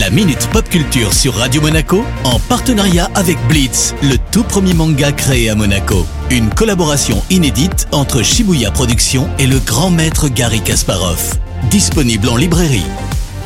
La Minute Pop Culture sur Radio Monaco en partenariat avec Blitz, le tout premier manga créé à Monaco. Une collaboration inédite entre Shibuya Productions et le grand maître Gary Kasparov. Disponible en librairie.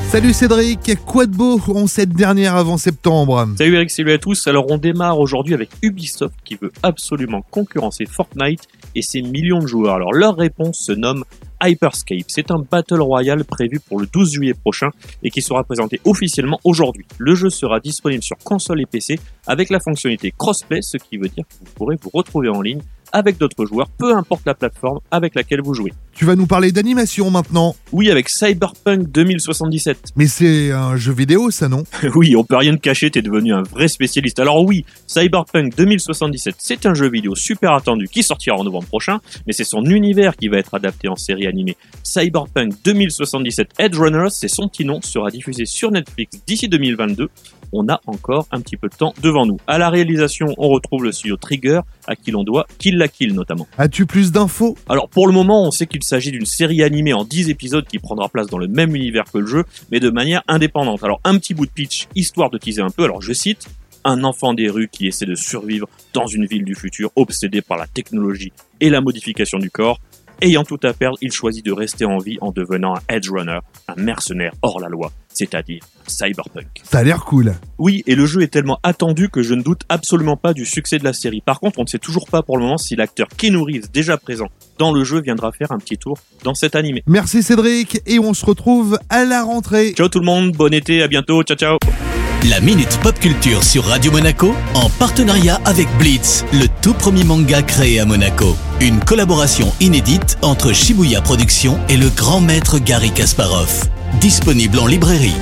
Salut Cédric, quoi de beau en cette dernière avant septembre? Salut Eric, salut à tous. Alors on démarre aujourd'hui avec Ubisoft qui veut absolument concurrencer Fortnite et ses millions de joueurs. Alors leur réponse se nomme Hyperscape. C'est un Battle Royale prévu pour le 12 juillet prochain et qui sera présenté officiellement aujourd'hui. Le jeu sera disponible sur console et PC avec la fonctionnalité crossplay, ce qui veut dire que vous pourrez vous retrouver en ligne avec d'autres joueurs, peu importe la plateforme avec laquelle vous jouez. Tu vas nous parler d'animation maintenant. Oui, avec Cyberpunk 2077. Mais c'est un jeu vidéo ça non? Oui, on peut rien te cacher, t'es devenu un vrai spécialiste. Alors oui, Cyberpunk 2077, c'est un jeu vidéo super attendu qui sortira en novembre prochain, mais c'est son univers qui va être adapté en série animée. Cyberpunk 2077 Edge Runners, c'est son petit nom, sera diffusé sur Netflix d'ici 2022 on a encore un petit peu de temps devant nous. À la réalisation, on retrouve le studio Trigger, à qui l'on doit Kill la Kill notamment. As-tu plus d'infos? Alors pour le moment, on sait qu'il s'agit d'une série animée en 10 épisodes qui prendra place dans le même univers que le jeu, mais de manière indépendante. Alors un petit bout de pitch, histoire de teaser un peu, alors je cite, un enfant des rues qui essaie de survivre dans une ville du futur obsédé par la technologie et la modification du corps. Ayant tout à perdre, il choisit de rester en vie en devenant un edge runner, un mercenaire hors la loi, c'est-à-dire cyberpunk. Ça a l'air cool. Oui, et le jeu est tellement attendu que je ne doute absolument pas du succès de la série. Par contre, on ne sait toujours pas pour le moment si l'acteur Keanu Reeves, déjà présent dans le jeu, viendra faire un petit tour dans cet animé. Merci Cédric, et on se retrouve à la rentrée. Ciao tout le monde, bon été, à bientôt, ciao ciao La Minute Pop Culture sur Radio Monaco en partenariat avec Blitz, le tout premier manga créé à Monaco. Une collaboration inédite entre Shibuya Productions et le grand maître Gary Kasparov. Disponible en librairie.